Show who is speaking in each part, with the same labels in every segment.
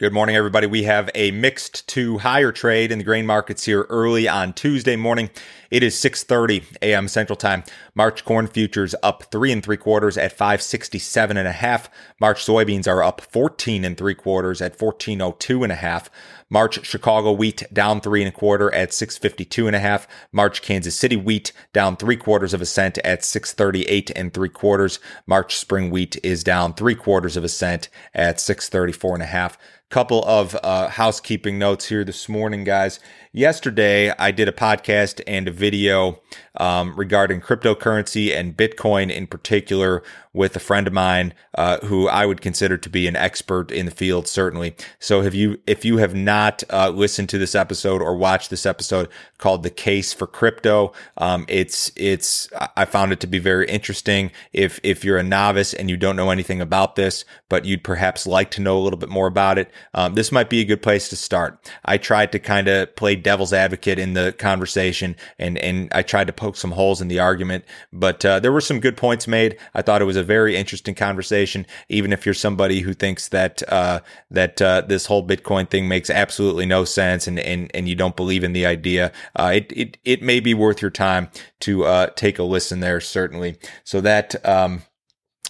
Speaker 1: Good morning, everybody. We have a mixed to higher trade in the grain markets here early on Tuesday morning. It is 6:30 a.m. Central Time. March corn futures up three and three quarters at 567 and a half. March soybeans are up 14 and three quarters at 1402 and a half. March Chicago wheat down three and a quarter at 652 and a half. March Kansas City wheat down three quarters of a cent at 638 and three quarters. March spring wheat is down three quarters of a cent at 634 and a half couple of uh, housekeeping notes here this morning, guys. Yesterday, I did a podcast and a video um, regarding cryptocurrency and Bitcoin in particular with a friend of mine uh, who I would consider to be an expert in the field, certainly. So, have you, if you have not uh, listened to this episode or watched this episode called "The Case for Crypto," um, it's it's I found it to be very interesting. If if you're a novice and you don't know anything about this, but you'd perhaps like to know a little bit more about it, um, this might be a good place to start. I tried to kind of play devil's advocate in the conversation, and and I tried to poke some holes in the argument, but uh, there were some good points made. I thought it was a very interesting conversation, even if you're somebody who thinks that uh, that uh, this whole Bitcoin thing makes absolutely no sense, and and and you don't believe in the idea. Uh, it it it may be worth your time to uh, take a listen there, certainly. So that. Um,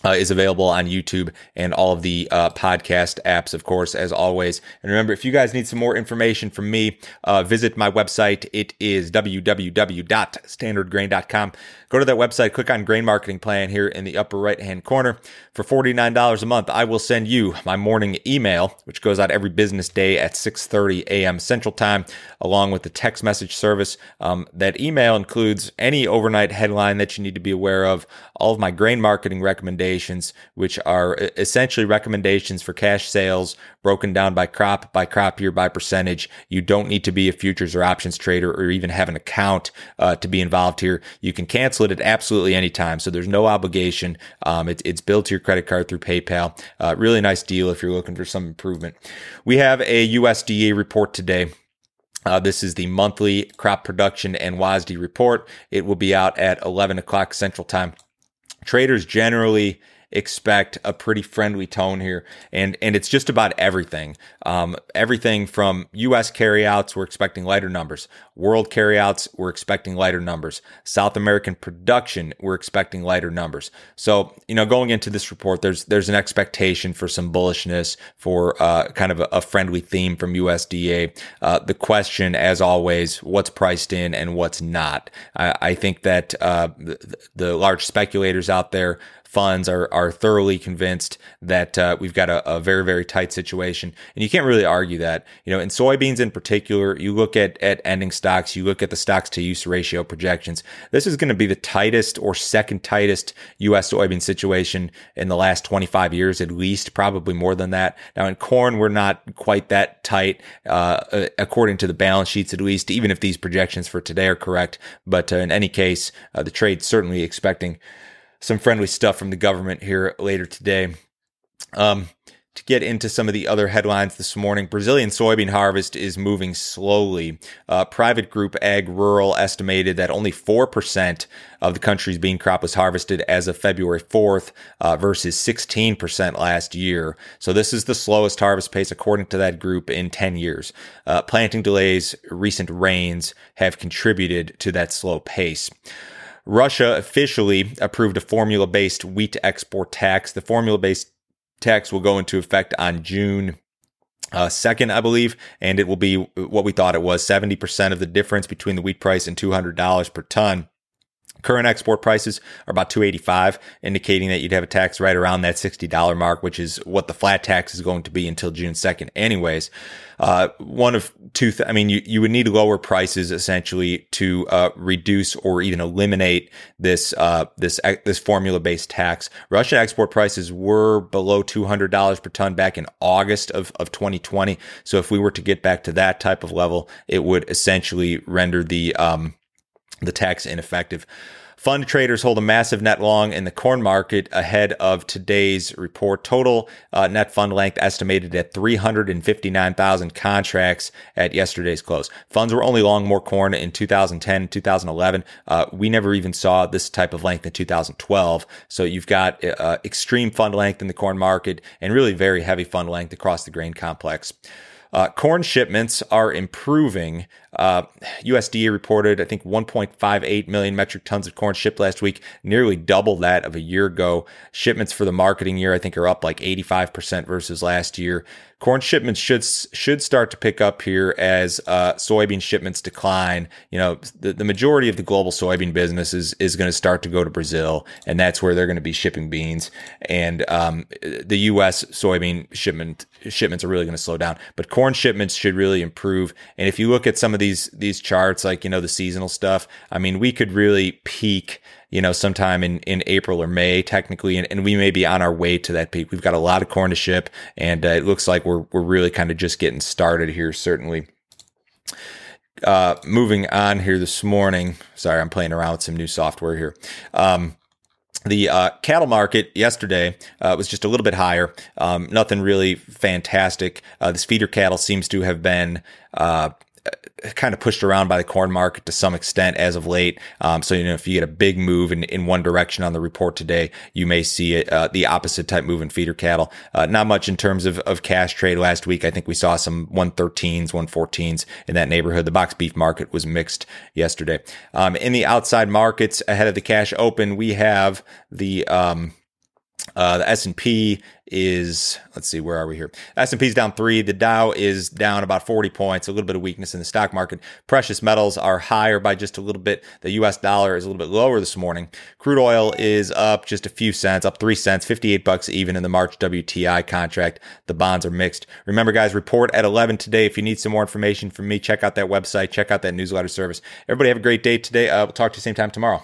Speaker 1: uh, is available on YouTube and all of the uh, podcast apps, of course, as always. And remember, if you guys need some more information from me, uh, visit my website. It is www.standardgrain.com. Go to that website, click on Grain Marketing Plan here in the upper right hand corner. For $49 a month, I will send you my morning email, which goes out every business day at 6.30 a.m. Central Time, along with the text message service. Um, that email includes any overnight headline that you need to be aware of, all of my grain marketing recommendations, which are essentially recommendations for cash sales broken down by crop, by crop year, by percentage. You don't need to be a futures or options trader or even have an account uh, to be involved here. You can cancel it at absolutely any time. So there's no obligation. Um, it, it's billed to your credit card through PayPal. Uh, really nice deal if you're looking for some improvement. We have a USDA report today. Uh, this is the monthly crop production and WASDE report. It will be out at 11 o'clock Central Time. Traders generally expect a pretty friendly tone here. And, and it's just about everything. Um, everything from US carryouts, we're expecting lighter numbers. World carryouts, we're expecting lighter numbers. South American production, we're expecting lighter numbers. So, you know, going into this report, there's, there's an expectation for some bullishness for, uh, kind of a, a friendly theme from USDA. Uh, the question, as always, what's priced in and what's not. I, I think that, uh, the, the large speculators out there, funds are are thoroughly convinced that uh, we've got a, a, very very tight situation, and you can't really argue that. You know, in soybeans in particular, you look at at ending stocks, you look at the stocks to use ratio projections. This is going to be the tightest or second tightest U.S. soybean situation in the last 25 years, at least, probably more than that. Now in corn, we're not quite that tight, uh, according to the balance sheets, at least, even if these projections for today are correct. But uh, in any case, uh, the trade's certainly expecting some friendly stuff from the government here later today. Um, to get into some of the other headlines this morning, Brazilian soybean harvest is moving slowly. Uh, private group AgRural estimated that only 4% of the country's bean crop was harvested as of February 4th uh, versus 16% last year. So this is the slowest harvest pace according to that group in 10 years. Uh, planting delays, recent rains have contributed to that slow pace. Russia officially approved a formula based wheat export tax. The formula based tax will go into effect on June uh, second, I believe, and it will be what we thought it was 70% of the difference between the wheat price and $200 per ton. Current export prices are about 285, indicating that you'd have a tax right around that $60 mark, which is what the flat tax is going to be until June 2nd. Anyways, uh, one of two, th- I mean, you, you would need lower prices essentially to, uh, reduce or even eliminate this, uh, this, this formula based tax. Russian export prices were below $200 per ton back in August of, of 2020. So if we were to get back to that type of level, it would essentially render the, um, the tax ineffective. Fund traders hold a massive net long in the corn market ahead of today's report. Total uh, net fund length estimated at 359,000 contracts at yesterday's close. Funds were only long more corn in 2010, 2011. Uh, we never even saw this type of length in 2012. So you've got uh, extreme fund length in the corn market and really very heavy fund length across the grain complex. Uh, corn shipments are improving. Uh, USDA reported, I think, 1.58 million metric tons of corn shipped last week, nearly double that of a year ago. Shipments for the marketing year, I think, are up like 85% versus last year. Corn shipments should should start to pick up here as uh, soybean shipments decline. You know, the, the majority of the global soybean business is is going to start to go to Brazil, and that's where they're going to be shipping beans. And um, the U.S. soybean shipment shipments are really going to slow down, but corn shipments should really improve. And if you look at some of these these charts, like you know the seasonal stuff, I mean, we could really peak you know, sometime in, in April or May, technically, and, and we may be on our way to that peak. We've got a lot of corn to ship, and uh, it looks like we're, we're really kind of just getting started here, certainly. Uh, moving on here this morning. Sorry, I'm playing around with some new software here. Um, the uh, cattle market yesterday uh, was just a little bit higher. Um, nothing really fantastic. Uh, this feeder cattle seems to have been uh, kind of pushed around by the corn market to some extent as of late. Um, so, you know, if you get a big move in, in one direction on the report today, you may see it, uh, the opposite type move in feeder cattle. Uh, not much in terms of, of cash trade last week. I think we saw some 113s, 114s in that neighborhood. The box beef market was mixed yesterday. Um, in the outside markets ahead of the cash open, we have the, um, uh, the S&P is, let's see, where are we here? S&P is down three. The Dow is down about 40 points, a little bit of weakness in the stock market. Precious metals are higher by just a little bit. The US dollar is a little bit lower this morning. Crude oil is up just a few cents, up three cents, 58 bucks even in the March WTI contract. The bonds are mixed. Remember, guys, report at 11 today. If you need some more information from me, check out that website, check out that newsletter service. Everybody have a great day today. Uh, we'll talk to you same time tomorrow.